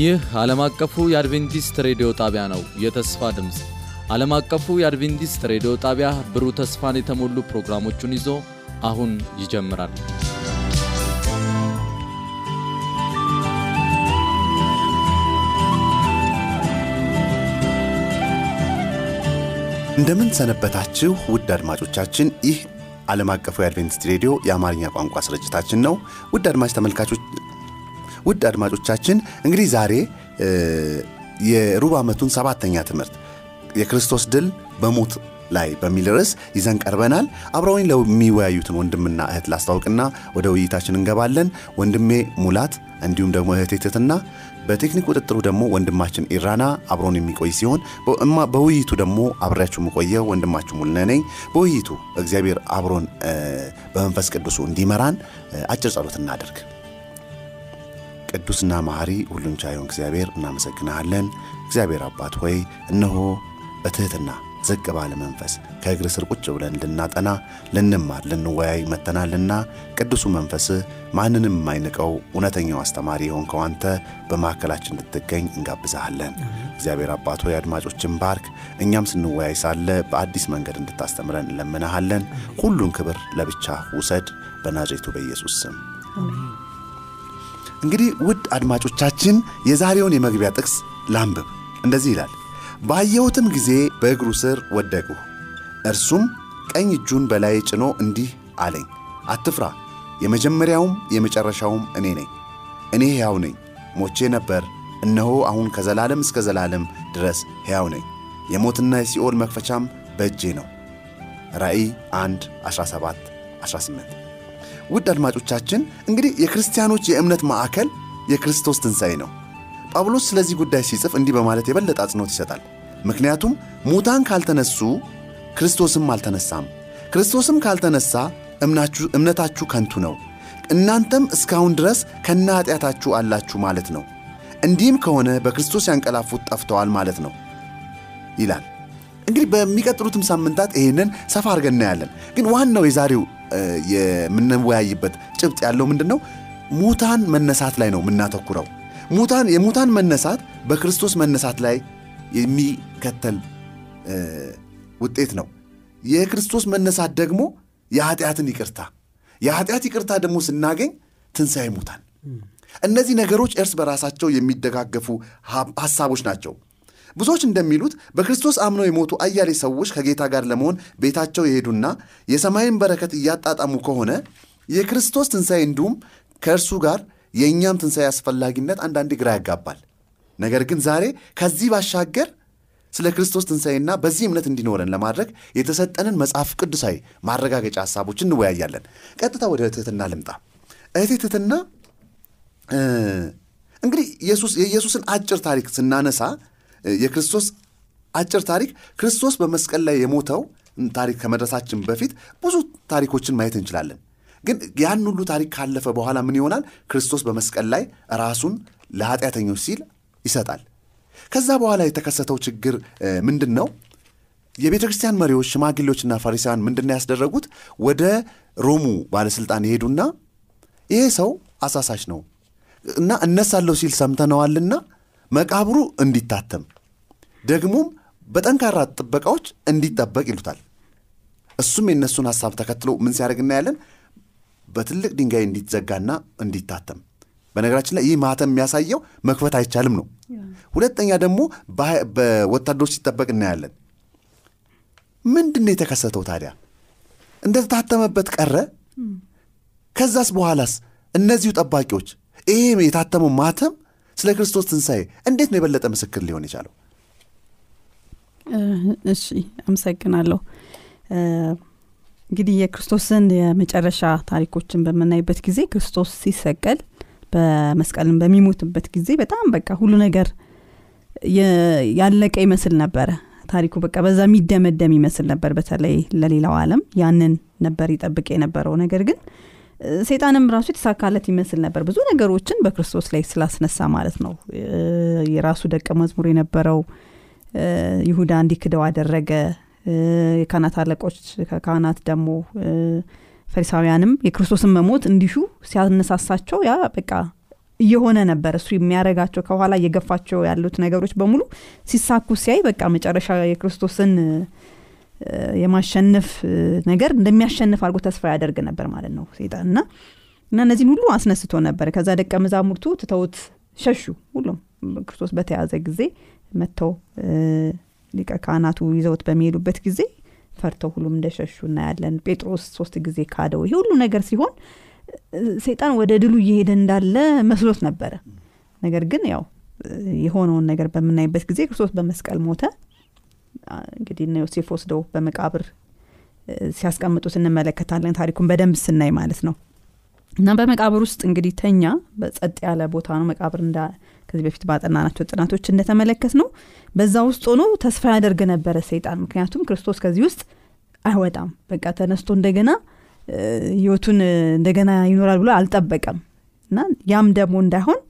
ይህ ዓለም አቀፉ የአድቬንቲስት ሬዲዮ ጣቢያ ነው። የተስፋ ድምፅ ዓለም አቀፉ የአድቬንቲስት ሬዲዮ ጣቢያ ብሩህ ተስፋን የተሞሉ ፕሮግራሞቹን ይዞ አሁን ይጀምራል። እንደምን ሰነበታችሁ ውድ አድማጮቻችን። ይህ ዓለም አቀፉ የአድቬንቲስት ሬዲዮ የአማርኛ ቋንቋ ስርጭታችን ነው። ውድ አድማጭ ተመልካቾች ውድ አድማጮቻችን እንግዲህ ዛሬ የሩብ ዓመቱን ሰባተኛ ትምህርት የክርስቶስ ድል በሞት ላይ በሚል ርዕስ ይዘን ቀርበናል። አብረውኝ ለሚወያዩትን ወንድምና እህት ላስታውቅና ወደ ውይይታችን እንገባለን። ወንድሜ ሙላት እንዲሁም ደግሞ እህቴ ትትና በቴክኒክ ቁጥጥሩ ደግሞ ወንድማችን ኢራና አብሮን የሚቆይ ሲሆን በውይይቱ ደግሞ አብሬያችሁ የምቆየው ወንድማችሁ ሙልነ ነኝ። በውይይቱ እግዚአብሔር አብሮን በመንፈስ ቅዱሱ እንዲመራን አጭር ጸሎት እናደርግ። ቅዱስና መሐሪ ሁሉን ቻዩን እግዚአብሔር እናመሰግንሃለን። እግዚአብሔር አባት ሆይ እነሆ በትሕትና ዝቅ ባለ መንፈስ ከእግር ስር ቁጭ ብለን ልናጠና ልንማር ልንወያይ መተናልና ቅዱሱ መንፈስህ ማንንም የማይንቀው እውነተኛው አስተማሪ የሆንከው አንተ በማዕከላችን እንድትገኝ እንጋብዛሃለን። እግዚአብሔር አባት ሆይ አድማጮችን ባርክ። እኛም ስንወያይ ሳለ በአዲስ መንገድ እንድታስተምረን እንለምናሃለን። ሁሉን ክብር ለብቻ ውሰድ፣ በናዝሬቱ በኢየሱስ ስም እንግዲህ ውድ አድማጮቻችን የዛሬውን የመግቢያ ጥቅስ ላንብብ። እንደዚህ ይላል ባየሁትም ጊዜ በእግሩ ስር ወደቅሁ። እርሱም ቀኝ እጁን በላይ ጭኖ እንዲህ አለኝ፣ አትፍራ፣ የመጀመሪያውም የመጨረሻውም እኔ ነኝ። እኔ ሕያው ነኝ፣ ሞቼ ነበር፣ እነሆ አሁን ከዘላለም እስከ ዘላለም ድረስ ሕያው ነኝ። የሞትና የሲኦል መክፈቻም በእጄ ነው። ራእይ 1 17 18 ውድ አድማጮቻችን እንግዲህ የክርስቲያኖች የእምነት ማዕከል የክርስቶስ ትንሣኤ ነው። ጳውሎስ ስለዚህ ጉዳይ ሲጽፍ እንዲህ በማለት የበለጠ አጽንኦት ይሰጣል። ምክንያቱም ሙታን ካልተነሱ ክርስቶስም አልተነሳም፣ ክርስቶስም ካልተነሳ እምነታችሁ ከንቱ ነው፣ እናንተም እስካሁን ድረስ ከነ ኃጢአታችሁ አላችሁ ማለት ነው። እንዲህም ከሆነ በክርስቶስ ያንቀላፉት ጠፍተዋል ማለት ነው ይላል። እንግዲህ በሚቀጥሉትም ሳምንታት ይህንን ሰፋ አድርገን እናያለን። ግን ዋናው የዛሬው የምንወያይበት ጭብጥ ያለው ምንድን ነው? ሙታን መነሳት ላይ ነው የምናተኩረው። ሙታን የሙታን መነሳት በክርስቶስ መነሳት ላይ የሚከተል ውጤት ነው። የክርስቶስ መነሳት ደግሞ የኃጢአትን ይቅርታ፣ የኃጢአት ይቅርታ ደግሞ ስናገኝ ትንሣኤ ሙታን። እነዚህ ነገሮች እርስ በራሳቸው የሚደጋገፉ ሐሳቦች ናቸው። ብዙዎች እንደሚሉት በክርስቶስ አምነው የሞቱ አያሌ ሰዎች ከጌታ ጋር ለመሆን ቤታቸው የሄዱና የሰማይን በረከት እያጣጣሙ ከሆነ የክርስቶስ ትንሣኤ እንዲሁም ከእርሱ ጋር የእኛም ትንሣኤ አስፈላጊነት አንዳንዴ ግራ ያጋባል። ነገር ግን ዛሬ ከዚህ ባሻገር ስለ ክርስቶስ ትንሣኤና በዚህ እምነት እንዲኖረን ለማድረግ የተሰጠንን መጽሐፍ ቅዱሳዊ ማረጋገጫ ሐሳቦች እንወያያለን። ቀጥታ ወደ ትሕትና ልምጣ። እህቴ ትሕትና እንግዲህ የኢየሱስን አጭር ታሪክ ስናነሳ የክርስቶስ አጭር ታሪክ ክርስቶስ በመስቀል ላይ የሞተው ታሪክ ከመድረሳችን በፊት ብዙ ታሪኮችን ማየት እንችላለን። ግን ያን ሁሉ ታሪክ ካለፈ በኋላ ምን ይሆናል? ክርስቶስ በመስቀል ላይ ራሱን ለኃጢአተኞች ሲል ይሰጣል። ከዛ በኋላ የተከሰተው ችግር ምንድን ነው? የቤተ ክርስቲያን መሪዎች፣ ሽማግሌዎችና ፈሪሳውያን ምንድን ያስደረጉት? ወደ ሮሙ ባለሥልጣን የሄዱና ይሄ ሰው አሳሳች ነው እና እነሳለሁ ሲል ሰምተነዋልና መቃብሩ እንዲታተም ደግሞም በጠንካራ ጥበቃዎች እንዲጠበቅ ይሉታል። እሱም የእነሱን ሐሳብ ተከትሎ ምን ሲያደርግ እናያለን? በትልቅ ድንጋይ እንዲዘጋና እንዲታተም። በነገራችን ላይ ይህ ማተም የሚያሳየው መክፈት አይቻልም ነው። ሁለተኛ ደግሞ በወታደሮች ሲጠበቅ እናያለን። ምንድን የተከሰተው ታዲያ? እንደታተመበት ቀረ። ከዛስ በኋላስ እነዚሁ ጠባቂዎች ይሄ የታተመው ማተም ስለ ክርስቶስ ትንሣኤ እንዴት ነው የበለጠ ምስክር ሊሆን የቻለው? እሺ አመሰግናለሁ። እንግዲህ የክርስቶስን የመጨረሻ ታሪኮችን በምናይበት ጊዜ ክርስቶስ ሲሰቀል በመስቀልን በሚሞትበት ጊዜ በጣም በቃ ሁሉ ነገር ያለቀ ይመስል ነበረ። ታሪኩ በቃ በዛ የሚደመደም ይመስል ነበር። በተለይ ለሌላው ዓለም ያንን ነበር ይጠብቅ የነበረው። ነገር ግን ሴጣንም ራሱ የተሳካለት ይመስል ነበር ብዙ ነገሮችን በክርስቶስ ላይ ስላስነሳ ማለት ነው። የራሱ ደቀ መዝሙር የነበረው ይሁዳ እንዲክደው አደረገ። የካህናት አለቆች ከካህናት ደግሞ ፈሪሳውያንም የክርስቶስን መሞት እንዲሹ ሲያነሳሳቸው ያ በቃ እየሆነ ነበር እሱ የሚያደርጋቸው ከኋላ እየገፋቸው ያሉት ነገሮች በሙሉ ሲሳኩ ሲያይ በቃ መጨረሻ የክርስቶስን የማሸነፍ ነገር እንደሚያሸንፍ አድርጎ ተስፋ ያደርግ ነበር ማለት ነው ሴጣን እና እና እነዚህን ሁሉ አስነስቶ ነበር። ከዛ ደቀ መዛሙርቱ ትተውት ሸሹ። ሁሉም ክርስቶስ በተያዘ ጊዜ መጥተው ሊቀ ካህናቱ ይዘውት በሚሄዱበት ጊዜ ፈርተው ሁሉም እንደሸሹ እናያለን። ጴጥሮስ ሶስት ጊዜ ካደው። ይሄ ሁሉ ነገር ሲሆን ሴጣን ወደ ድሉ እየሄደ እንዳለ መስሎት ነበረ። ነገር ግን ያው የሆነውን ነገር በምናይበት ጊዜ ክርስቶስ በመስቀል ሞተ እንግዲህ ዮሴፍ ወስደው በመቃብር ሲያስቀምጡት እንመለከታለን። ታሪኩን በደንብ ስናይ ማለት ነው። እና በመቃብር ውስጥ እንግዲህ ተኛ በጸጥ ያለ ቦታ ነው መቃብር እንዳ ከዚህ በፊት ባጠናናቸው ጥናቶች እንደተመለከት ነው በዛ ውስጥ ሆኖ ተስፋ ያደርግ ነበረ ሰይጣን። ምክንያቱም ክርስቶስ ከዚህ ውስጥ አይወጣም። በቃ ተነስቶ እንደገና ህይወቱን እንደገና ይኖራል ብሎ አልጠበቀም። እና ያም ደግሞ እንዳይሆን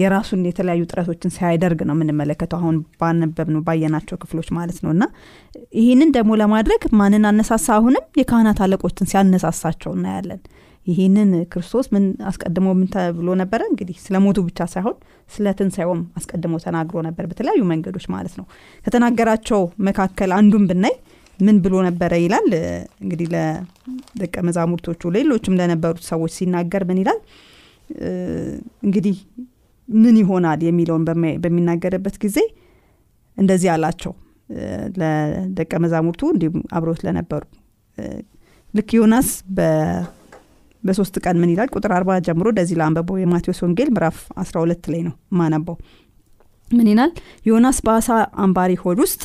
የራሱን የተለያዩ ጥረቶችን ሲያደርግ ነው የምንመለከተው አሁን ባነበብ ነው ባየናቸው ክፍሎች ማለት ነው። እና ይህንን ደግሞ ለማድረግ ማንን አነሳሳ? አሁንም የካህናት አለቆችን ሲያነሳሳቸው እናያለን። ይህንን ክርስቶስ ምን አስቀድሞ ምን ተብሎ ነበረ? እንግዲህ ስለ ሞቱ ብቻ ሳይሆን ስለ ትንሳኤውም አስቀድሞ ተናግሮ ነበር በተለያዩ መንገዶች ማለት ነው። ከተናገራቸው መካከል አንዱን ብናይ ምን ብሎ ነበረ ይላል? እንግዲህ ለደቀ መዛሙርቶቹ ሌሎችም ለነበሩት ሰዎች ሲናገር ምን ይላል እንግዲህ ምን ይሆናል የሚለውን በሚናገርበት ጊዜ እንደዚህ አላቸው። ለደቀ መዛሙርቱ እንዲሁም አብሮት ለነበሩ። ልክ ዮናስ በሶስት ቀን ምን ይላል? ቁጥር አርባ ጀምሮ እንደዚህ ለአንበበው የማቴዎስ ወንጌል ምዕራፍ 12 ላይ ነው ማነበው። ምን ይላል? ዮናስ በአሳ አምባሪ ሆድ ውስጥ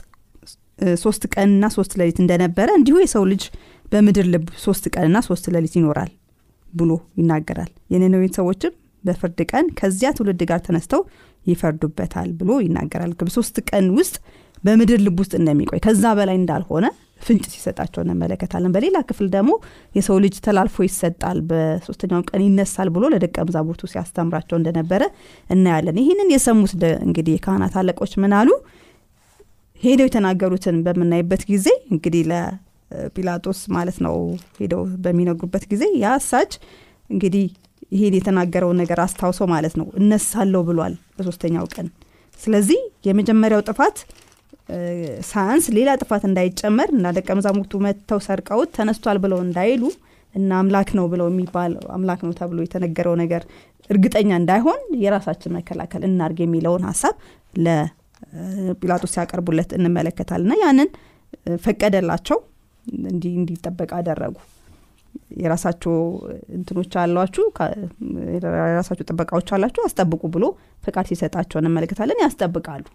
ሶስት ቀንና ሶስት ሌሊት እንደነበረ እንዲሁ የሰው ልጅ በምድር ልብ ሶስት ቀንና ሶስት ሌሊት ይኖራል ብሎ ይናገራል። የነነዌን ሰዎችም በፍርድ ቀን ከዚያ ትውልድ ጋር ተነስተው ይፈርዱበታል ብሎ ይናገራል። በሶስት ቀን ውስጥ በምድር ልብ ውስጥ እንደሚቆይ ከዛ በላይ እንዳልሆነ ፍንጭ ሲሰጣቸው እንመለከታለን። በሌላ ክፍል ደግሞ የሰው ልጅ ተላልፎ ይሰጣል በሶስተኛው ቀን ይነሳል ብሎ ለደቀ መዛሙርቱ ሲያስተምራቸው እንደነበረ እናያለን። ይህንን የሰሙት እንግዲህ የካህናት አለቆች ምን አሉ? ሄደው የተናገሩትን በምናይበት ጊዜ እንግዲህ ለጲላጦስ ማለት ነው ሄደው በሚነግሩበት ጊዜ የአሳች እንግዲህ ይሄን የተናገረውን ነገር አስታውሰው ማለት ነው እነሳለሁ ብሏል በሶስተኛው ቀን። ስለዚህ የመጀመሪያው ጥፋት ሳያንስ ሌላ ጥፋት እንዳይጨመር እና ደቀ መዛሙርቱ መጥተው ሰርቀውት ተነስቷል ብለው እንዳይሉ እና አምላክ ነው ብለው የሚባል አምላክ ነው ተብሎ የተነገረው ነገር እርግጠኛ እንዳይሆን የራሳችን መከላከል እናርግ የሚለውን ሀሳብ ለጲላጦስ ሲያቀርቡለት እንመለከታል እና ያንን ፈቀደላቸው እንዲህ እንዲጠበቅ አደረጉ። የራሳቸው እንትኖች አሏችሁ የራሳቸው ጥበቃዎች አላችሁ አስጠብቁ ብሎ ፈቃድ ሲሰጣቸው እንመለከታለን። ያስጠብቃሉ።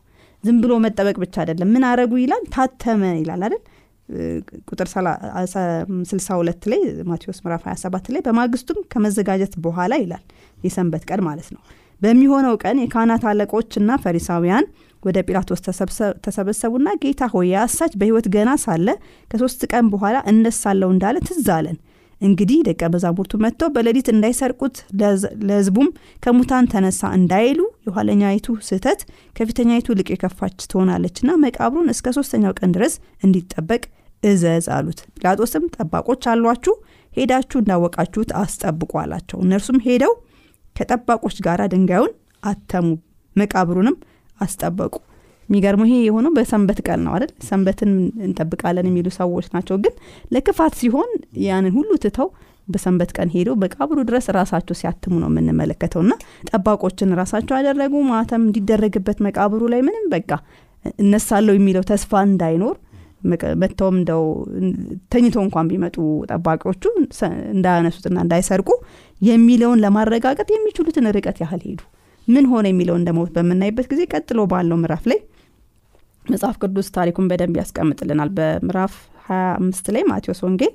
ዝም ብሎ መጠበቅ ብቻ አይደለም። ምን አረጉ ይላል? ታተመ ይላል አይደል? ቁጥር 62 ላይ ማቴዎስ ምዕራፍ 27 ላይ በማግስቱም ከመዘጋጀት በኋላ ይላል። የሰንበት ቀን ማለት ነው። በሚሆነው ቀን የካህናት አለቆችና ፈሪሳውያን ወደ ጲላቶስ ተሰበሰቡና ጌታ ሆይ የአሳች በህይወት ገና ሳለ ከሶስት ቀን በኋላ እነሳለው እንዳለ ትዝ አለን። እንግዲህ ደቀ መዛሙርቱ መጥተው በሌሊት እንዳይሰርቁት ለህዝቡም ከሙታን ተነሳ እንዳይሉ የኋለኛይቱ ስህተት ከፊተኛይቱ ልቅ የከፋች ትሆናለችና መቃብሩን እስከ ሶስተኛው ቀን ድረስ እንዲጠበቅ እዘዝ አሉት። ጲላጦስም ጠባቆች አሏችሁ ሄዳችሁ እንዳወቃችሁት አስጠብቁ አላቸው። እነርሱም ሄደው ከጠባቆች ጋር ድንጋዩን አተሙ። መቃብሩንም አስጠበቁ። የሚገርመው ይሄ የሆነው በሰንበት ቀን ነው አይደል? ሰንበትን እንጠብቃለን የሚሉ ሰዎች ናቸው። ግን ለክፋት ሲሆን ያንን ሁሉ ትተው በሰንበት ቀን ሄደው መቃብሩ ድረስ ራሳቸው ሲያትሙ ነው የምንመለከተው። እና ጠባቆችን ራሳቸው ያደረጉ ማተም እንዲደረግበት መቃብሩ ላይ ምንም በቃ እነሳለው የሚለው ተስፋ እንዳይኖር መጥተውም እንደው ተኝተው እንኳን ቢመጡ ጠባቂዎቹ እንዳያነሱትና እንዳይሰርቁ የሚለውን ለማረጋገጥ የሚችሉትን ርቀት ያህል ሄዱ ምን ሆነ የሚለውን ደግሞ በምናይበት ጊዜ ቀጥሎ ባለው ምዕራፍ ላይ መጽሐፍ ቅዱስ ታሪኩን በደንብ ያስቀምጥልናል። በምዕራፍ 25 ላይ ማቴዎስ ወንጌል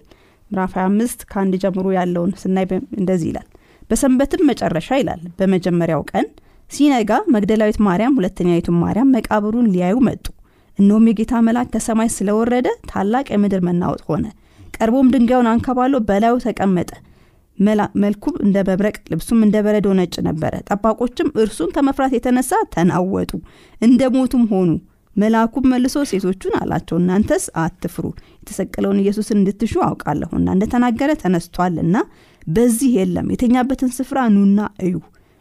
ምዕራፍ 25 ከአንድ ጀምሮ ያለውን ስናይ እንደዚህ ይላል። በሰንበትም መጨረሻ ይላል። በመጀመሪያው ቀን ሲነጋ መግደላዊት ማርያም ሁለተኛዊቱን ማርያም መቃብሩን ሊያዩ መጡ። እነሆም የጌታ መልአክ ከሰማይ ስለወረደ ታላቅ የምድር መናወጥ ሆነ። ቀርቦም ድንጋዩን አንከባሎ በላዩ ተቀመጠ መልኩም እንደ መብረቅ ልብሱም እንደ በረዶ ነጭ ነበረ። ጠባቆችም እርሱን ከመፍራት የተነሳ ተናወጡ እንደ ሞቱም ሆኑ። መልአኩም መልሶ ሴቶቹን አላቸው እናንተስ አትፍሩ የተሰቀለውን ኢየሱስን እንድትሹ አውቃለሁና እንደተናገረ ተነስቷልና በዚህ የለም የተኛበትን ስፍራ ኑና እዩ።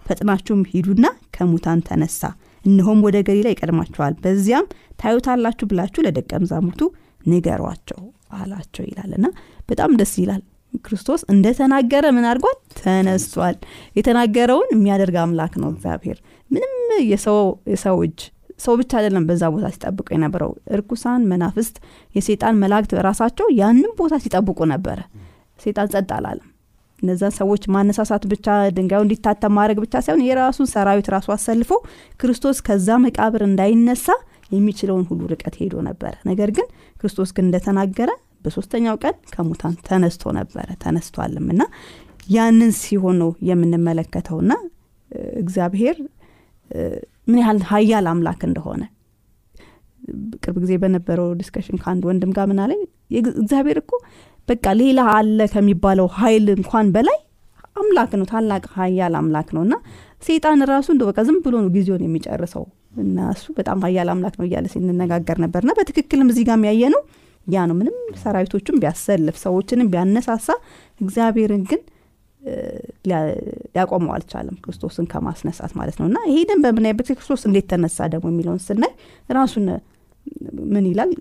ፈጥናችሁም ሂዱና ከሙታን ተነሳ እነሆም ወደ ገሊላ ይቀድማችኋል። በዚያም ታዩታላችሁ ብላችሁ ለደቀ መዛሙርቱ ንገሯቸው አላቸው ይላል እና በጣም ደስ ይላል ክርስቶስ እንደተናገረ ምን አድርጓል? ተነስቷል። የተናገረውን የሚያደርግ አምላክ ነው እግዚአብሔር። ምንም የሰው እጅ ሰው ብቻ አይደለም በዛ ቦታ ሲጠብቁ የነበረው። እርኩሳን መናፍስት የሴጣን መላእክት ራሳቸው ያንን ቦታ ሲጠብቁ ነበረ። ሴጣን ጸጥ አላለም። እነዛን ሰዎች ማነሳሳት ብቻ ድንጋዩ እንዲታተም ማድረግ ብቻ ሳይሆን የራሱን ሰራዊት ራሱ አሰልፎ ክርስቶስ ከዛ መቃብር እንዳይነሳ የሚችለውን ሁሉ ርቀት ሄዶ ነበረ። ነገር ግን ክርስቶስ ግን እንደተናገረ በሶስተኛው ቀን ከሙታን ተነስቶ ነበረ ተነስቷልም እና ያንን ሲሆን ነው የምንመለከተውና እግዚአብሔር ምን ያህል ሀያል አምላክ እንደሆነ። ቅርብ ጊዜ በነበረው discussion ከአንድ ወንድም ጋር ምን አለኝ? እግዚአብሔር እኮ በቃ ሌላ አለ ከሚባለው ሀይል እንኳን በላይ አምላክ ነው ታላቅ ሀያል አምላክ ነው እና ሴጣን ራሱ እንደ በቃ ዝም ብሎ ነው ጊዜውን የሚጨርሰው እና እሱ በጣም ሀያል አምላክ ነው እያለ ሲንነጋገር ነበር እና በትክክልም እዚህ ጋር የሚያየ ነው ያ ነው። ምንም ሰራዊቶቹን ቢያሰልፍ ሰዎችንም ቢያነሳሳ እግዚአብሔርን ግን ሊያቆመው አልቻለም ክርስቶስን ከማስነሳት ማለት ነው። እና ይሄንን በምናይበት ክርስቶስ እንዴት ተነሳ ደግሞ የሚለውን ስናይ ራሱን ምን ይላል?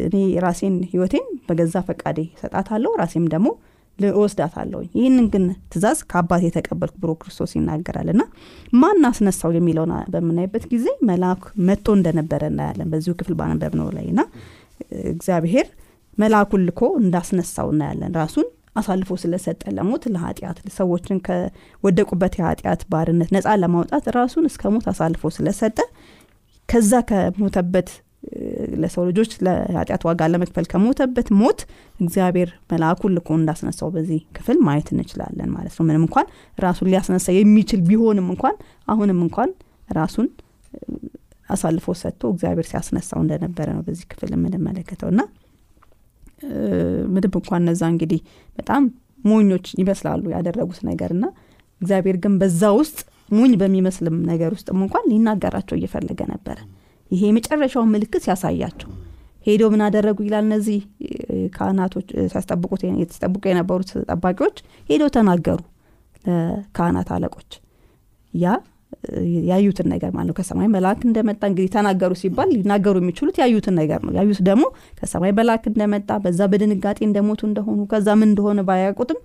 እኔ ራሴን ህይወቴን በገዛ ፈቃዴ ሰጣታለሁ ራሴም ደግሞ እወስዳት አለሁ ይህንን ግን ትእዛዝ ከአባት የተቀበልኩ ብሎ ክርስቶስ ይናገራል። እና ማን አስነሳው የሚለውን በምናይበት ጊዜ መልአክ መጥቶ እንደነበረ እናያለን። በዚሁ ክፍል ባነበብነው ላይ እና እግዚአብሔር መልአኩን ልኮ እንዳስነሳው እናያለን። ራሱን አሳልፎ ስለሰጠ ለሞት ለኃጢአት ሰዎችን ከወደቁበት የኃጢአት ባርነት ነፃ ለማውጣት ራሱን እስከ ሞት አሳልፎ ስለሰጠ ከዛ ከሞተበት ለሰው ልጆች ለኃጢአት ዋጋ ለመክፈል ከሞተበት ሞት እግዚአብሔር መልአኩን ልኮ እንዳስነሳው በዚህ ክፍል ማየት እንችላለን ማለት ነው። ምንም እንኳን ራሱን ሊያስነሳ የሚችል ቢሆንም እንኳን አሁንም እንኳን ራሱን አሳልፎ ሰጥቶ እግዚአብሔር ሲያስነሳው እንደነበረ ነው በዚህ ክፍል የምንመለከተው። እና ምድብ እንኳን እነዛ እንግዲህ በጣም ሞኞች ይመስላሉ ያደረጉት ነገር። እና እግዚአብሔር ግን በዛ ውስጥ ሞኝ በሚመስልም ነገር ውስጥም እንኳን ሊናገራቸው እየፈለገ ነበረ። ይሄ የመጨረሻውን ምልክት ሲያሳያቸው ሄዶ ምን አደረጉ ይላል እነዚህ ካህናቶች ሲያስጠብቁት የተጠብቁ የነበሩት ጠባቂዎች ሄዶ ተናገሩ ለካህናት አለቆች። ያ ያዩትን ነገር ማለት ነው። ከሰማይ መልአክ እንደመጣ እንግዲህ ተናገሩ ሲባል ሊናገሩ የሚችሉት ያዩትን ነገር ነው። ያዩት ደግሞ ከሰማይ መልአክ እንደመጣ በዛ በድንጋጤ እንደሞቱ እንደሆኑ ከዛ ምን እንደሆነ ባያውቁትም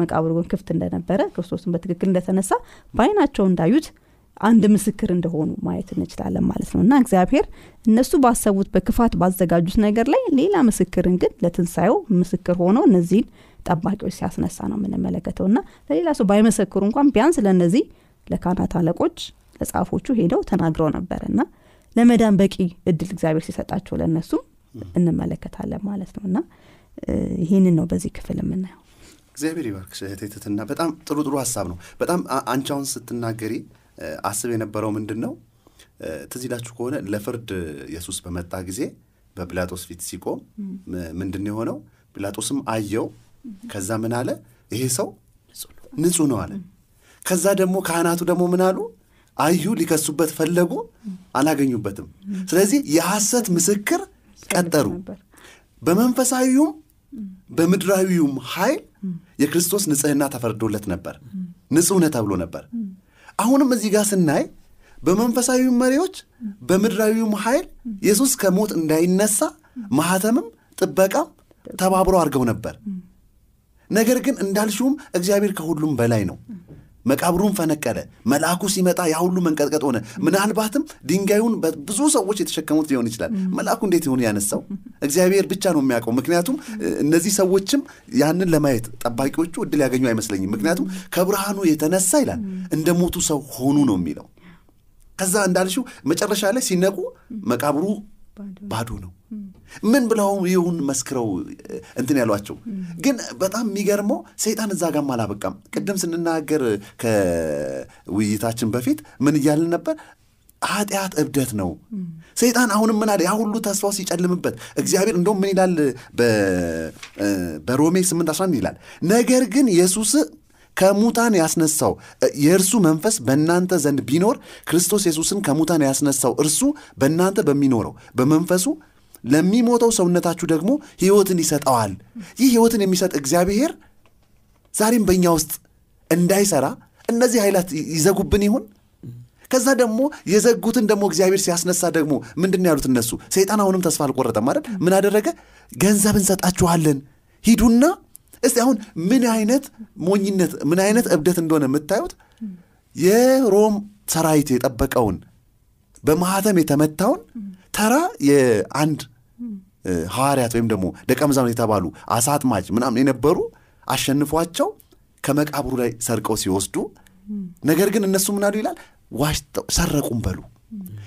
መቃብሩ ክፍት እንደነበረ ክርስቶስን በትክክል እንደተነሳ በአይናቸው እንዳዩት አንድ ምስክር እንደሆኑ ማየት እንችላለን ማለት ነው። እና እግዚአብሔር እነሱ ባሰቡት በክፋት ባዘጋጁት ነገር ላይ ሌላ ምስክርን ግን ለትንሳኤው ምስክር ሆኖ እነዚህን ጠባቂዎች ሲያስነሳ ነው የምንመለከተው። እና ለሌላ ሰው ባይመሰክሩ እንኳን ቢያንስ ለእነዚህ ለካህናት አለቆች ለጻፎቹ ሄደው ተናግረው ነበር እና ለመዳን በቂ እድል እግዚአብሔር ሲሰጣቸው ለእነሱም እንመለከታለን ማለት ነው። እና ይህንን ነው በዚህ ክፍል የምናየው። እግዚአብሔር ይባርክሽ እህቴ ትትና። በጣም ጥሩ ጥሩ ሀሳብ ነው። በጣም አንቻውን ስትናገሪ አስብ የነበረው ምንድን ነው ትዝ ይላችሁ ከሆነ ለፍርድ ኢየሱስ በመጣ ጊዜ በጲላጦስ ፊት ሲቆም ምንድን የሆነው? ጲላጦስም አየው። ከዛ ምን አለ? ይሄ ሰው ንጹህ ነው። አለ ከዛ ደግሞ ካህናቱ ደግሞ ምን አሉ? አዩ ሊከሱበት ፈለጉ አላገኙበትም። ስለዚህ የሐሰት ምስክር ቀጠሩ። በመንፈሳዊውም በምድራዊውም ኃይል የክርስቶስ ንጽህና ተፈርዶለት ነበር። ነህ ተብሎ ነበር። አሁንም እዚህ ጋር ስናይ በመንፈሳዊው መሪዎች በምድራዊውም ኃይል ኢየሱስ ከሞት እንዳይነሳ ማህተምም ጥበቃም ተባብሮ አድርገው ነበር። ነገር ግን እንዳልሽውም እግዚአብሔር ከሁሉም በላይ ነው መቃብሩን ፈነቀለ። መልአኩ ሲመጣ ያ ሁሉ መንቀጥቀጥ ሆነ። ምናልባትም ድንጋዩን ብዙ ሰዎች የተሸከሙት ሊሆን ይችላል። መልአኩ እንዴት ይሆን ያነሳው? እግዚአብሔር ብቻ ነው የሚያውቀው። ምክንያቱም እነዚህ ሰዎችም ያንን ለማየት ጠባቂዎቹ እድል ያገኙ አይመስለኝም። ምክንያቱም ከብርሃኑ የተነሳ ይላል እንደ ሞቱ ሰው ሆኑ ነው የሚለው። ከዛ እንዳልሽው መጨረሻ ላይ ሲነቁ መቃብሩ ባዶ ነው። ምን ብለው ይሁን መስክረው እንትን ያሏቸው? ግን በጣም የሚገርመው ሰይጣን እዛ ጋም አላበቃም። ቅድም ስንናገር ከውይይታችን በፊት ምን እያልን ነበር? ኃጢአት እብደት ነው። ሰይጣን አሁንም ምን አለ? ያ ሁሉ ተስፋው ሲጨልምበት እግዚአብሔር እንደውም ምን ይላል? በሮሜ 8 11 ይላል። ነገር ግን ኢየሱስ ከሙታን ያስነሳው። የእርሱ መንፈስ በእናንተ ዘንድ ቢኖር ክርስቶስ ኢየሱስን ከሙታን ያስነሳው እርሱ በእናንተ በሚኖረው በመንፈሱ ለሚሞተው ሰውነታችሁ ደግሞ ሕይወትን ይሰጠዋል። ይህ ሕይወትን የሚሰጥ እግዚአብሔር ዛሬም በእኛ ውስጥ እንዳይሰራ እነዚህ ኃይላት ይዘጉብን ይሁን? ከዛ ደግሞ የዘጉትን ደግሞ እግዚአብሔር ሲያስነሳ ደግሞ ምንድን ያሉት እነሱ? ሰይጣን አሁንም ተስፋ አልቆረጠም ማለት ምን አደረገ? ገንዘብ እንሰጣችኋለን ሂዱና እስቲ አሁን ምን አይነት ሞኝነት ምን አይነት እብደት እንደሆነ የምታዩት? የሮም ሰራዊት የጠበቀውን በማህተም የተመታውን ተራ የአንድ ሐዋርያት ወይም ደግሞ ደቀ መዛሙርት የተባሉ አሳ አጥማጅ ምናምን የነበሩ አሸንፏቸው ከመቃብሩ ላይ ሰርቀው ሲወስዱ ነገር ግን እነሱ ምናሉ ይላል? ሰረቁም በሉ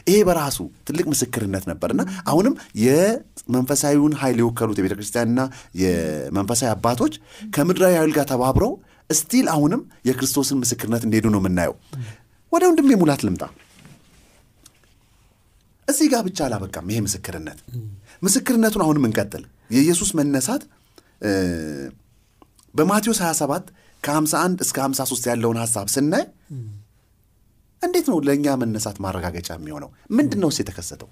ይሄ በራሱ ትልቅ ምስክርነት ነበርና አሁንም የመንፈሳዊውን ኃይል የወከሉት የቤተ ክርስቲያንና የመንፈሳዊ አባቶች ከምድራዊ ኃይል ጋር ተባብረው እስቲል አሁንም የክርስቶስን ምስክርነት እንደሄዱ ነው የምናየው። ወደ ወንድሜ ሙላት ልምጣ። እዚህ ጋር ብቻ አላበቃም ይሄ ምስክርነት። ምስክርነቱን አሁንም እንቀጥል። የኢየሱስ መነሳት በማቴዎስ 27 ከ51 እስከ 53 ያለውን ሀሳብ ስናይ እንዴት ነው ለእኛ መነሳት ማረጋገጫ የሚሆነው? ምንድን ነው የተከሰተው?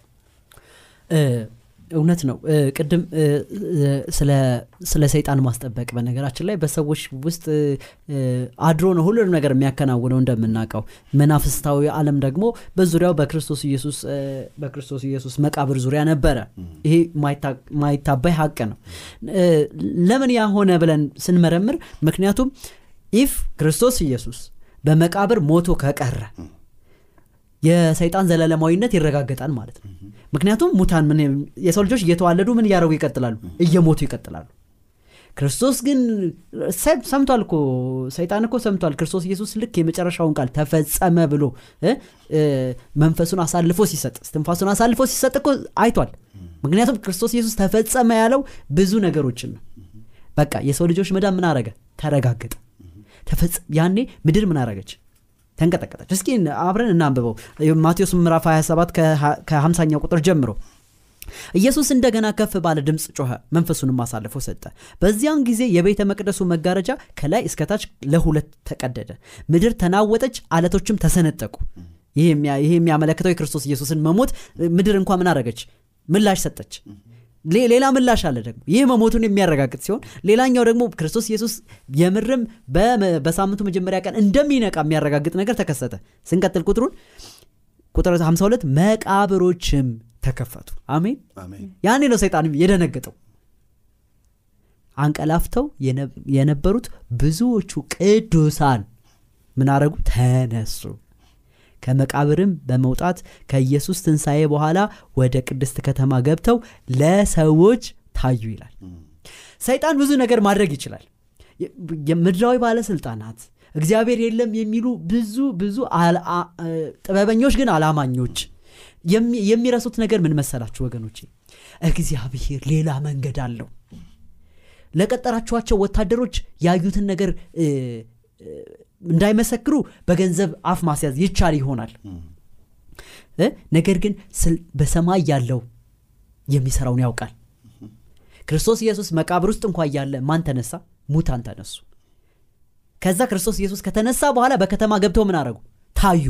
እውነት ነው። ቅድም ስለ ሰይጣን ማስጠበቅ በነገራችን ላይ በሰዎች ውስጥ አድሮ ነው ሁሉንም ነገር የሚያከናውነው እንደምናውቀው። መናፍስታዊ አለም ደግሞ በዙሪያው በክርስቶስ ኢየሱስ በክርስቶስ ኢየሱስ መቃብር ዙሪያ ነበረ። ይሄ ማይታባይ ሀቅ ነው። ለምን ያ ሆነ ብለን ስንመረምር ምክንያቱም ኢፍ ክርስቶስ ኢየሱስ በመቃብር ሞቶ ከቀረ የሰይጣን ዘላለማዊነት ይረጋገጣል ማለት ነው። ምክንያቱም ሙታን ምን የሰው ልጆች እየተዋለዱ ምን እያደረጉ ይቀጥላሉ? እየሞቱ ይቀጥላሉ። ክርስቶስ ግን ሰምቷል እኮ ሰይጣን እኮ ሰምቷል። ክርስቶስ ኢየሱስ ልክ የመጨረሻውን ቃል ተፈጸመ ብሎ መንፈሱን አሳልፎ ሲሰጥ ስትንፋሱን አሳልፎ ሲሰጥ እኮ አይቷል። ምክንያቱም ክርስቶስ ኢየሱስ ተፈጸመ ያለው ብዙ ነገሮችን ነው። በቃ የሰው ልጆች መዳን ምን አረገ ተረጋገጠ። ያኔ ምድር ምን አረገች ተንቀጠቀጠች። እስኪ አብረን እናንብበው። ማቴዎስ ምዕራፍ 27 ከ50ኛው ቁጥር ጀምሮ ኢየሱስ እንደገና ከፍ ባለ ድምፅ ጮኸ መንፈሱንም አሳልፎ ሰጠ። በዚያን ጊዜ የቤተ መቅደሱ መጋረጃ ከላይ እስከታች ለሁለት ተቀደደ። ምድር ተናወጠች አለቶችም ተሰነጠቁ። ይህ የሚያመለክተው የክርስቶስ ኢየሱስን መሞት። ምድር እንኳ ምን አረገች ምላሽ ሰጠች ሌላ ምላሽ አለ ደግሞ። ይህ መሞቱን የሚያረጋግጥ ሲሆን ሌላኛው ደግሞ ክርስቶስ ኢየሱስ የምርም በሳምንቱ መጀመሪያ ቀን እንደሚነቃ የሚያረጋግጥ ነገር ተከሰተ። ስንቀጥል ቁጥሩን ቁጥር 52 መቃብሮችም ተከፈቱ። አሜን? ያኔ ነው ሰይጣንም የደነገጠው። አንቀላፍተው የነበሩት ብዙዎቹ ቅዱሳን ምን አረጉ? ተነሱ ከመቃብርም በመውጣት ከኢየሱስ ትንሣኤ በኋላ ወደ ቅድስት ከተማ ገብተው ለሰዎች ታዩ ይላል። ሰይጣን ብዙ ነገር ማድረግ ይችላል። የምድራዊ ባለስልጣናት እግዚአብሔር የለም የሚሉ ብዙ ብዙ ጥበበኞች ግን አላማኞች የሚረሱት ነገር ምን መሰላችሁ ወገኖቼ? እግዚአብሔር ሌላ መንገድ አለው። ለቀጠራችኋቸው ወታደሮች ያዩትን ነገር እንዳይመሰክሩ በገንዘብ አፍ ማስያዝ ይቻል ይሆናል። ነገር ግን በሰማይ ያለው የሚሰራውን ያውቃል። ክርስቶስ ኢየሱስ መቃብር ውስጥ እንኳ እያለ ማን ተነሳ? ሙታን ተነሱ። ከዛ ክርስቶስ ኢየሱስ ከተነሳ በኋላ በከተማ ገብተው ምን አረጉ? ታዩ።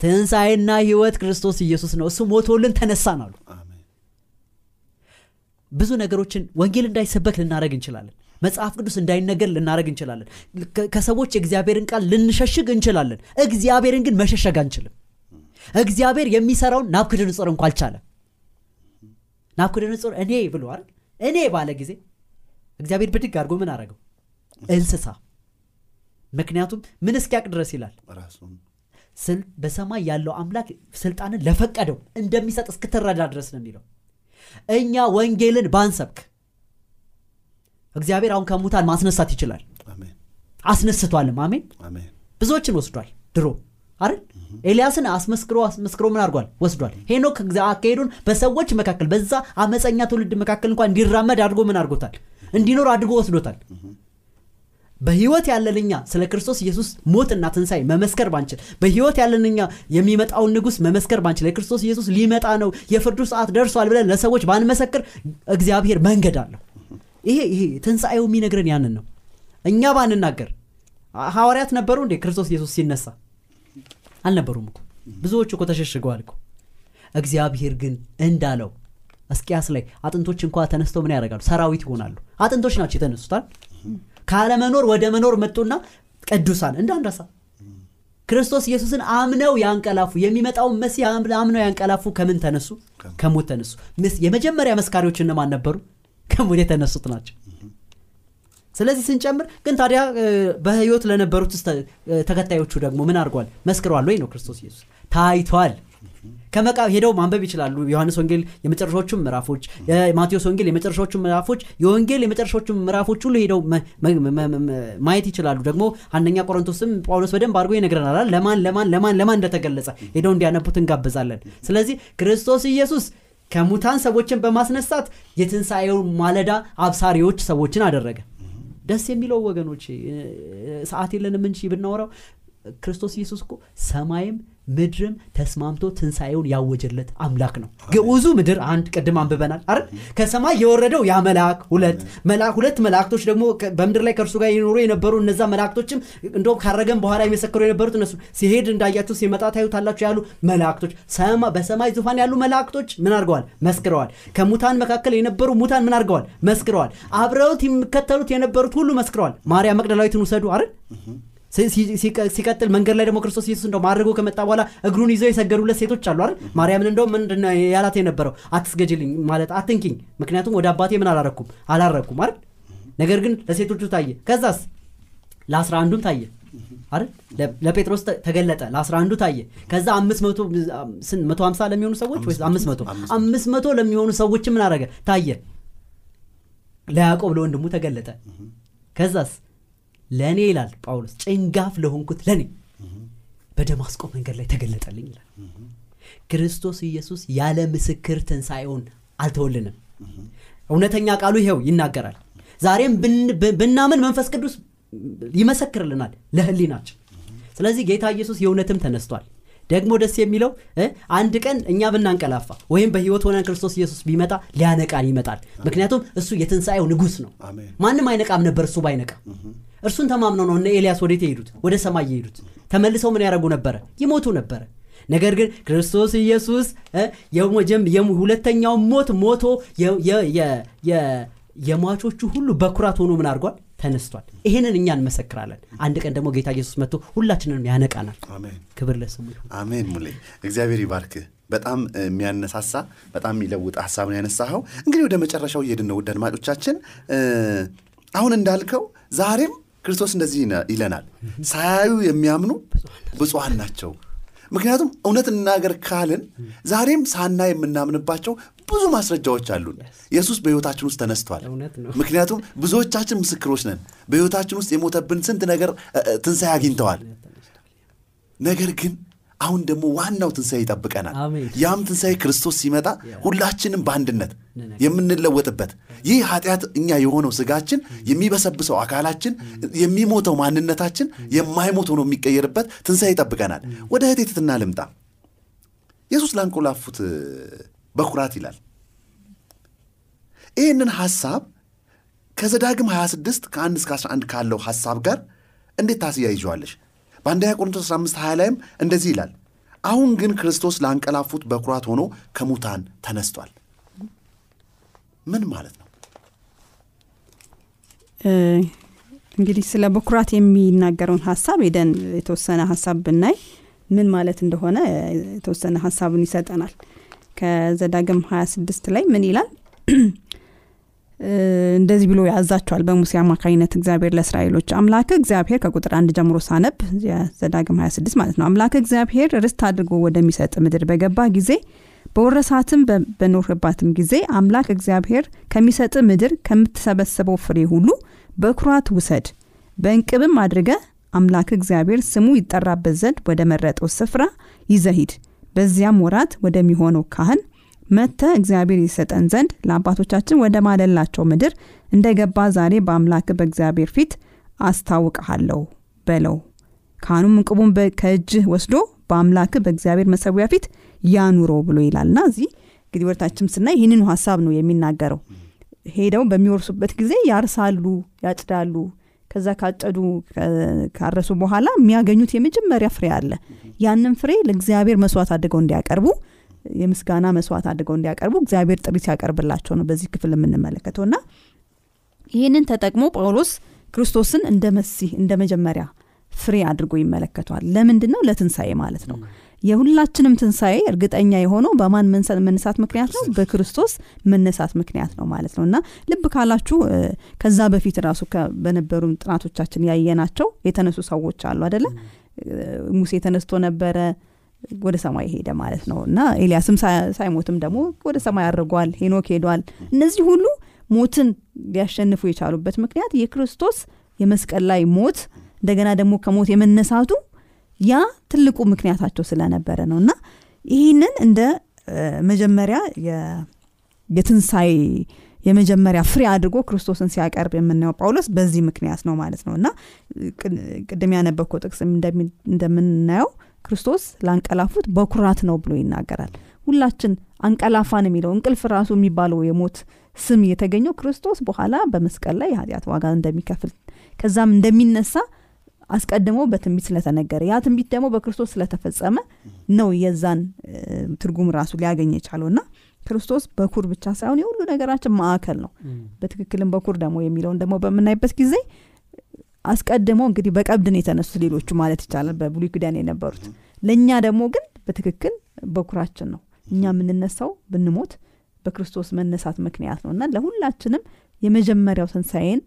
ትንሣኤና ህይወት ክርስቶስ ኢየሱስ ነው። እሱ ሞቶልን ተነሳን አሉ። ብዙ ነገሮችን ወንጌል እንዳይሰበክ ልናደረግ እንችላለን መጽሐፍ ቅዱስ እንዳይነገር ልናደረግ እንችላለን። ከሰዎች የእግዚአብሔርን ቃል ልንሸሽግ እንችላለን። እግዚአብሔርን ግን መሸሸግ አንችልም። እግዚአብሔር የሚሰራውን ናብክድንጾር እንኳ አልቻለም። ናብክድንጾር እኔ ብሏል እኔ ባለ ጊዜ እግዚአብሔር ብድግ አድርጎ ምን አረገው እንስሳ። ምክንያቱም ምን እስኪያቅ ድረስ ይላል? በሰማይ ያለው አምላክ ስልጣንን ለፈቀደው እንደሚሰጥ እስክትረዳ ድረስ ነው የሚለው። እኛ ወንጌልን ባንሰብክ እግዚአብሔር አሁን ከሙታን ማስነሳት ይችላል። አስነስቷልም። አሜን። ብዙዎችን ወስዷል። ድሮ አይደል? ኤልያስን አስመስክሮ አስመስክሮ ምን አድርጓል? ወስዷል። ሄኖክ አካሄዱን በሰዎች መካከል በዛ አመፀኛ ትውልድ መካከል እንኳን እንዲራመድ አድርጎ ምን አድርጎታል? እንዲኖር አድርጎ ወስዶታል። በህይወት ያለንኛ ስለ ክርስቶስ ኢየሱስ ሞትና ትንሣኤ መመስከር ባንችል በህይወት ያለንኛ የሚመጣውን ንጉስ መመስከር ባንችል የክርስቶስ ኢየሱስ ሊመጣ ነው የፍርዱ ሰዓት ደርሷል ብለን ለሰዎች ባንመሰክር እግዚአብሔር መንገድ አለው ይሄ ይሄ ትንሣኤው የሚነግረን ያንን ነው። እኛ ባንናገር ሐዋርያት ነበሩ እንዴ? ክርስቶስ ኢየሱስ ሲነሳ አልነበሩም እኮ። ብዙዎቹ እኮ ተሸሽገዋል እኮ። እግዚአብሔር ግን እንዳለው እስቂያስ ላይ አጥንቶች እንኳ ተነስተው ምን ያደርጋሉ? ሰራዊት ይሆናሉ። አጥንቶች ናቸው የተነሱታል ካለመኖር ወደ መኖር መጡና ቅዱሳን እንዳንረሳ ክርስቶስ ኢየሱስን አምነው ያንቀላፉ የሚመጣውን መሲህ አምነው ያንቀላፉ ከምን ተነሱ? ከሞት ተነሱ። የመጀመሪያ መስካሪዎች እነማን ነበሩ ከሞት የተነሱት ናቸው። ስለዚህ ስንጨምር ግን ታዲያ በህይወት ለነበሩት ተከታዮቹ ደግሞ ምን አድርጓል? መስክረዋል ወይ ነው ክርስቶስ ኢየሱስ? ታይቷል። ከመቃ ሄደው ማንበብ ይችላሉ። ዮሐንስ ወንጌል የመጨረሻዎቹም ምዕራፎች የማቴዎስ ወንጌል የመጨረሻዎቹ ምዕራፎች የወንጌል የመጨረሻዎቹ ምዕራፎች ሁሉ ሄደው ማየት ይችላሉ። ደግሞ አንደኛ ቆሮንቶስም ጳውሎስ በደንብ አድርጎ ይነግረናል? ለማን ለማን ለማን ለማን እንደተገለጸ ሄደው እንዲያነቡት እንጋብዛለን። ስለዚህ ክርስቶስ ኢየሱስ ከሙታን ሰዎችን በማስነሳት የትንሣኤው ማለዳ አብሳሪዎች ሰዎችን አደረገ። ደስ የሚለው ወገኖች ሰዓት የለንም እንጂ ብናወራው ክርስቶስ ኢየሱስ እኮ ሰማይም ምድርም ተስማምቶ ትንሣኤውን ያወጀለት አምላክ ነው። ግዑዙ ምድር አንድ ቅድም አንብበናል አይደል? ከሰማይ የወረደው ያ መልአክ ሁለት ሁለት መላእክቶች ደግሞ በምድር ላይ ከእርሱ ጋር ይኖሩ የነበሩ እነዛ መላእክቶችም እንደውም ካረገም በኋላ የመሰከሩ የነበሩት እነሱ ሲሄድ እንዳያችሁ ሲመጣ ታዩታላችሁ ያሉ መላእክቶች። ሰማ- በሰማይ ዙፋን ያሉ መላእክቶች ምን አድርገዋል? መስክረዋል። ከሙታን መካከል የነበሩ ሙታን ምን አድርገዋል? መስክረዋል። አብረውት የሚከተሉት የነበሩት ሁሉ መስክረዋል። ማርያም መቅደላዊትን ውሰዱ አይደል ሲቀጥል መንገድ ላይ ደግሞ ክርስቶስ ኢየሱስ እንደው ማድረጎ ከመጣ በኋላ እግሩን ይዘው የሰገዱለት ሴቶች አሉ አይደል? ማርያምን እንደውም ምንድን ያላት የነበረው? አትስገጅልኝ ማለት አትንኪኝ። ምክንያቱም ወደ አባቴ ምን አላረኩም? አላረኩም አይደል? ነገር ግን ለሴቶቹ ታየ። ከዛስ? ለአስራ አንዱም ታየ አይደል? ለጴጥሮስ ተገለጠ። ለአስራ አንዱ ታየ። ከዛ አምስት መቶ ሀምሳ ለሚሆኑ ሰዎች ወይስ አምስት መቶ? አምስት መቶ. ለሚሆኑ ሰዎች ምን አረገ ታየ። ለያዕቆብ ለወንድሙ ተገለጠ። ከዛስ ለእኔ ይላል ጳውሎስ ጭንጋፍ ለሆንኩት ለእኔ በደማስቆ መንገድ ላይ ተገለጠልኝ ይላል። ክርስቶስ ኢየሱስ ያለ ምስክር ትንሣኤውን አልተወልንም። እውነተኛ ቃሉ ይኸው ይናገራል። ዛሬም ብናምን መንፈስ ቅዱስ ይመሰክርልናል ለህሊናችን። ስለዚህ ጌታ ኢየሱስ የእውነትም ተነስቷል። ደግሞ ደስ የሚለው አንድ ቀን እኛ ብናንቀላፋ ወይም በህይወት ሆነን ክርስቶስ ኢየሱስ ቢመጣ ሊያነቃን ይመጣል። ምክንያቱም እሱ የትንሣኤው ንጉሥ ነው። ማንም አይነቃም ነበር እሱ ባይነቃ እርሱን ተማምነው ነው እነ ኤልያስ ወዴት የሄዱት? ወደ ሰማይ የሄዱት። ተመልሰው ምን ያደረጉ ነበረ ይሞቱ ነበረ ነገር ግን ክርስቶስ ኢየሱስ ሁለተኛው ሞት ሞቶ የሟቾቹ ሁሉ በኩራት ሆኖ ምን አድርጓል? ተነስቷል። ይህንን እኛ እንመሰክራለን። አንድ ቀን ደግሞ ጌታ ኢየሱስ መጥቶ ሁላችንንም ያነቃናል። ክብር ለስሙ ይሁን። አሜን ሙሌ። እግዚአብሔር ይባርክህ በጣም የሚያነሳሳ በጣም የሚለውጥ ሀሳብ ነው ያነሳኸው። እንግዲህ ወደ መጨረሻው እየሄድን ነው ውድ አድማጮቻችን። አሁን እንዳልከው ዛሬም ክርስቶስ እንደዚህ ይለናል። ሳያዩ የሚያምኑ ብፁዓን ናቸው። ምክንያቱም እውነት እንናገር ካልን ዛሬም ሳና የምናምንባቸው ብዙ ማስረጃዎች አሉን። ኢየሱስ በሕይወታችን ውስጥ ተነስቷል። ምክንያቱም ብዙዎቻችን ምስክሮች ነን። በሕይወታችን ውስጥ የሞተብን ስንት ነገር ትንሣኤ አግኝተዋል። ነገር ግን አሁን ደግሞ ዋናው ትንሣኤ ይጠብቀናል። ያም ትንሣኤ ክርስቶስ ሲመጣ ሁላችንም በአንድነት የምንለወጥበት ይህ ኃጢአት እኛ የሆነው ስጋችን የሚበሰብሰው አካላችን የሚሞተው ማንነታችን የማይሞት ሆኖ የሚቀየርበት ትንሣኤ ይጠብቀናል። ወደ እህቴ ልምጣ። ኢየሱስ ላንቆላፉት በኩራት ይላል። ይህንን ሐሳብ ከዘዳግም 26 ከ1 እስከ 11 ካለው ሐሳብ ጋር እንዴት ታስያይዘዋለሽ? በአንደኛ ቆሮንቶስ 15 20 ላይም እንደዚህ ይላል፣ አሁን ግን ክርስቶስ ላንቀላፉት በኩራት ሆኖ ከሙታን ተነስቷል። ምን ማለት ነው? እንግዲህ ስለ በኩራት የሚናገረውን ሀሳብ ሄደን የተወሰነ ሀሳብ ብናይ ምን ማለት እንደሆነ የተወሰነ ሀሳብን ይሰጠናል ከዘዳግም 26 ላይ ምን ይላል እንደዚህ ብሎ ያዛቸዋል በሙሴ አማካኝነት እግዚአብሔር ለእስራኤሎች አምላክ እግዚአብሔር ከቁጥር አንድ ጀምሮ ሳነብ ዘዳግም 26 ማለት ነው። አምላክ እግዚአብሔር ርስት አድርጎ ወደሚሰጥ ምድር በገባ ጊዜ በወረሳትም በ- በኖርህባትም ጊዜ አምላክ እግዚአብሔር ከሚሰጥ ምድር ከምትሰበሰበው ፍሬ ሁሉ በኩራት ውሰድ በእንቅብም አድርገ አምላክ እግዚአብሔር ስሙ ይጠራበት ዘንድ ወደ መረጠው ስፍራ ይዘሂድ በዚያም ወራት ወደሚሆነው ካህን መጥተ እግዚአብሔር ይሰጠን ዘንድ ለአባቶቻችን ወደ ማለላቸው ምድር እንደ ገባ ዛሬ በአምላክ በእግዚአብሔር ፊት አስታውቀሃለሁ በለው። ካህኑም እንቅቡን ከእጅህ ወስዶ በአምላክ በእግዚአብሔር መሰዊያ ፊት ያኑረው ብሎ ይላልና እዚህ እንግዲህ ወደታችም ስናይ ይህንኑ ሀሳብ ነው የሚናገረው። ሄደው በሚወርሱበት ጊዜ ያርሳሉ ያጭዳሉ። ከዛ ካጨዱ ካረሱ በኋላ የሚያገኙት የመጀመሪያ ፍሬ አለ። ያንን ፍሬ ለእግዚአብሔር መስዋዕት አድርገው እንዲያቀርቡ የምስጋና መስዋዕት አድርገው እንዲያቀርቡ እግዚአብሔር ጥሪ ሲያቀርብላቸው ነው በዚህ ክፍል የምንመለከተው። እና ይህንን ተጠቅሞ ጳውሎስ ክርስቶስን እንደ መሲህ እንደ መጀመሪያ ፍሬ አድርጎ ይመለከተዋል። ለምንድን ነው ለትንሣኤ ማለት ነው። የሁላችንም ትንሣኤ እርግጠኛ የሆነው በማን መነሳት ምክንያት ነው? በክርስቶስ መነሳት ምክንያት ነው ማለት ነው። እና ልብ ካላችሁ ከዛ በፊት ራሱ በነበሩ ጥናቶቻችን ያየናቸው የተነሱ ሰዎች አሉ አደለ ሙሴ ተነስቶ ነበረ ወደ ሰማይ ሄደ ማለት ነው። እና ኤልያስም ሳይ- ሳይሞትም ደግሞ ወደ ሰማይ አድርጓል ሄኖክ ሄዷል። እነዚህ ሁሉ ሞትን ሊያሸንፉ የቻሉበት ምክንያት የክርስቶስ የመስቀል ላይ ሞት እንደገና ደግሞ ከሞት የመነሳቱ ያ ትልቁ ምክንያታቸው ስለነበረ ነው። እና ይህንን እንደ መጀመሪያ የትንሣኤ የመጀመሪያ ፍሬ አድርጎ ክርስቶስን ሲያቀርብ የምናየው ጳውሎስ በዚህ ምክንያት ነው ማለት ነው። እና ቅድ- ቅድም ያነበብከው ጥቅስ እንደምናየው ክርስቶስ ላንቀላፉት በኩራት ነው ብሎ ይናገራል። ሁላችን አንቀላፋን የሚለው እንቅልፍ ራሱ የሚባለው የሞት ስም የተገኘው ክርስቶስ በኋላ በመስቀል ላይ የኃጢአት ዋጋ እንደሚከፍል ከዛም እንደሚነሳ አስቀድሞ በትንቢት ስለተነገረ ያ ትንቢት ደግሞ በክርስቶስ ስለተፈጸመ ነው የዛን ትርጉም ራሱ ሊያገኝ የቻለው። እና ክርስቶስ በኩር ብቻ ሳይሆን የሁሉ ነገራችን ማዕከል ነው። በትክክልም በኩር ደግሞ የሚለውን ደግሞ በምናይበት ጊዜ አስቀድሞ እንግዲህ በቀብድ ነው የተነሱት ሌሎቹ ማለት ይቻላል በብሉይ ኪዳን የነበሩት። ለእኛ ደግሞ ግን በትክክል በኩራችን ነው። እኛ የምንነሳው ብንሞት በክርስቶስ መነሳት ምክንያት ነው። እና ለሁላችንም የመጀመሪያው ትንሣኤን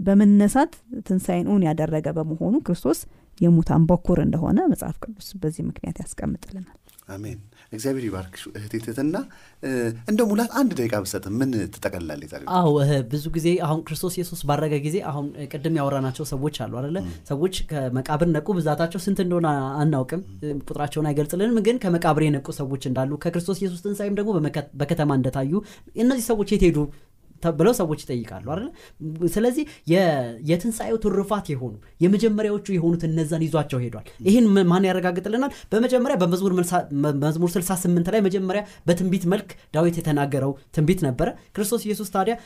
በመነሳት ትንሣኤን እውን ያደረገ በመሆኑ ክርስቶስ የሙታን በኩር እንደሆነ መጽሐፍ ቅዱስ በዚህ ምክንያት ያስቀምጥልናል። አሜን እግዚአብሔር ይባርክሽ እህቴ ትህትና። እ፣ እንደው ሙላት አንድ ደቂቃ ብሰጥ ምን ትጠቀልላለች ዛሬ? አዎ ብዙ ጊዜ አሁን ክርስቶስ ኢየሱስ ባረገ ጊዜ አሁን ቅድም ያወራናቸው ሰዎች አሉ አደለ ሰዎች ከመቃብር ነቁ ብዛታቸው ስንት እንደሆነ አናውቅም። ቁጥራቸውን አይገልጽልንም ግን ከመቃብር የነቁ ሰዎች እንዳሉ ከክርስቶስ ኢየሱስ ትንሣኤም ደግሞ በከተማ እንደታዩ እነዚህ ሰዎች የት ሄዱ ብለው ሰዎች ይጠይቃሉ አይደለ ስለዚህ የትንሣኤው ትሩፋት የሆኑ የመጀመሪያዎቹ የሆኑት እነዛን ይዟቸው ሄዷል። ይህን ማን ያረጋግጥልናል? በመጀመሪያ በመዝሙር መልሳ- መ- መዝሙር 68 ላይ መጀመሪያ በትንቢት መልክ ዳዊት የተናገረው ትንቢት ነበረ። ክርስቶስ ኢየሱስ ታዲያ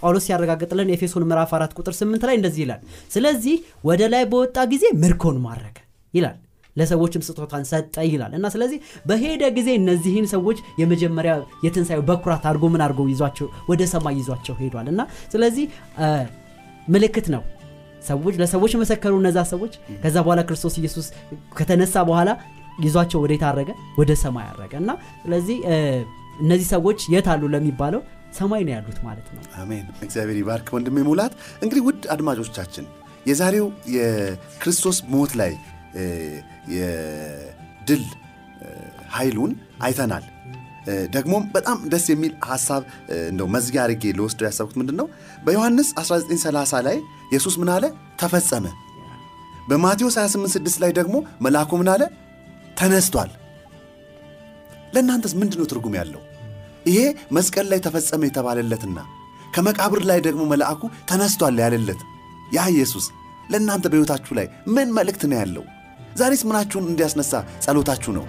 ጳውሎስ ሲያረጋግጥልን ኤፌሶን ምዕራፍ 4 ቁጥር 8 ላይ እንደዚህ ይላል። ስለዚህ ወደ ላይ በወጣ ጊዜ ምርኮን ማረከ ይላል ለሰዎችም ስጦታን ሰጠ ይላል። እና ስለዚህ በሄደ ጊዜ እነዚህን ሰዎች የመጀመሪያ የትንሣኤው በኩራት አድርጎ ምን አድርጎ ይዟቸው ወደ ሰማይ ይዟቸው ሄዷል? እና ስለዚህ ምልክት ነው። ሰዎች ለሰዎች መሰከሩ እነዛ ሰዎች። ከዛ በኋላ ክርስቶስ ኢየሱስ ከተነሳ በኋላ ይዟቸው ወዴት አረገ? ወደ ሰማይ አረገ። እና ስለዚህ እነዚህ ሰዎች የት አሉ ለሚባለው ሰማይ ነው ያሉት ማለት ነው። አሜን። እግዚአብሔር ይባርክ ወንድሜ ሙላት። እንግዲህ ውድ አድማጮቻችን የዛሬው የክርስቶስ ሞት ላይ የድል ኃይሉን አይተናል። ደግሞም በጣም ደስ የሚል ሀሳብ እንደው መዝጊያ አድርጌ ለወስደው ያሰብኩት ምንድን ነው በዮሐንስ 1930 ላይ ኢየሱስ ምን አለ? ተፈጸመ። በማቴዎስ 286 ላይ ደግሞ መልአኩ ምን አለ? ተነስቷል። ለእናንተስ ምንድን ነው ትርጉም ያለው? ይሄ መስቀል ላይ ተፈጸመ የተባለለትና ከመቃብር ላይ ደግሞ መልአኩ ተነስቷል ያለለት ያ ኢየሱስ ለእናንተ በሕይወታችሁ ላይ ምን መልእክት ነው ያለው ዛሬስ ምናችሁን እንዲያስነሳ ጸሎታችሁ ነው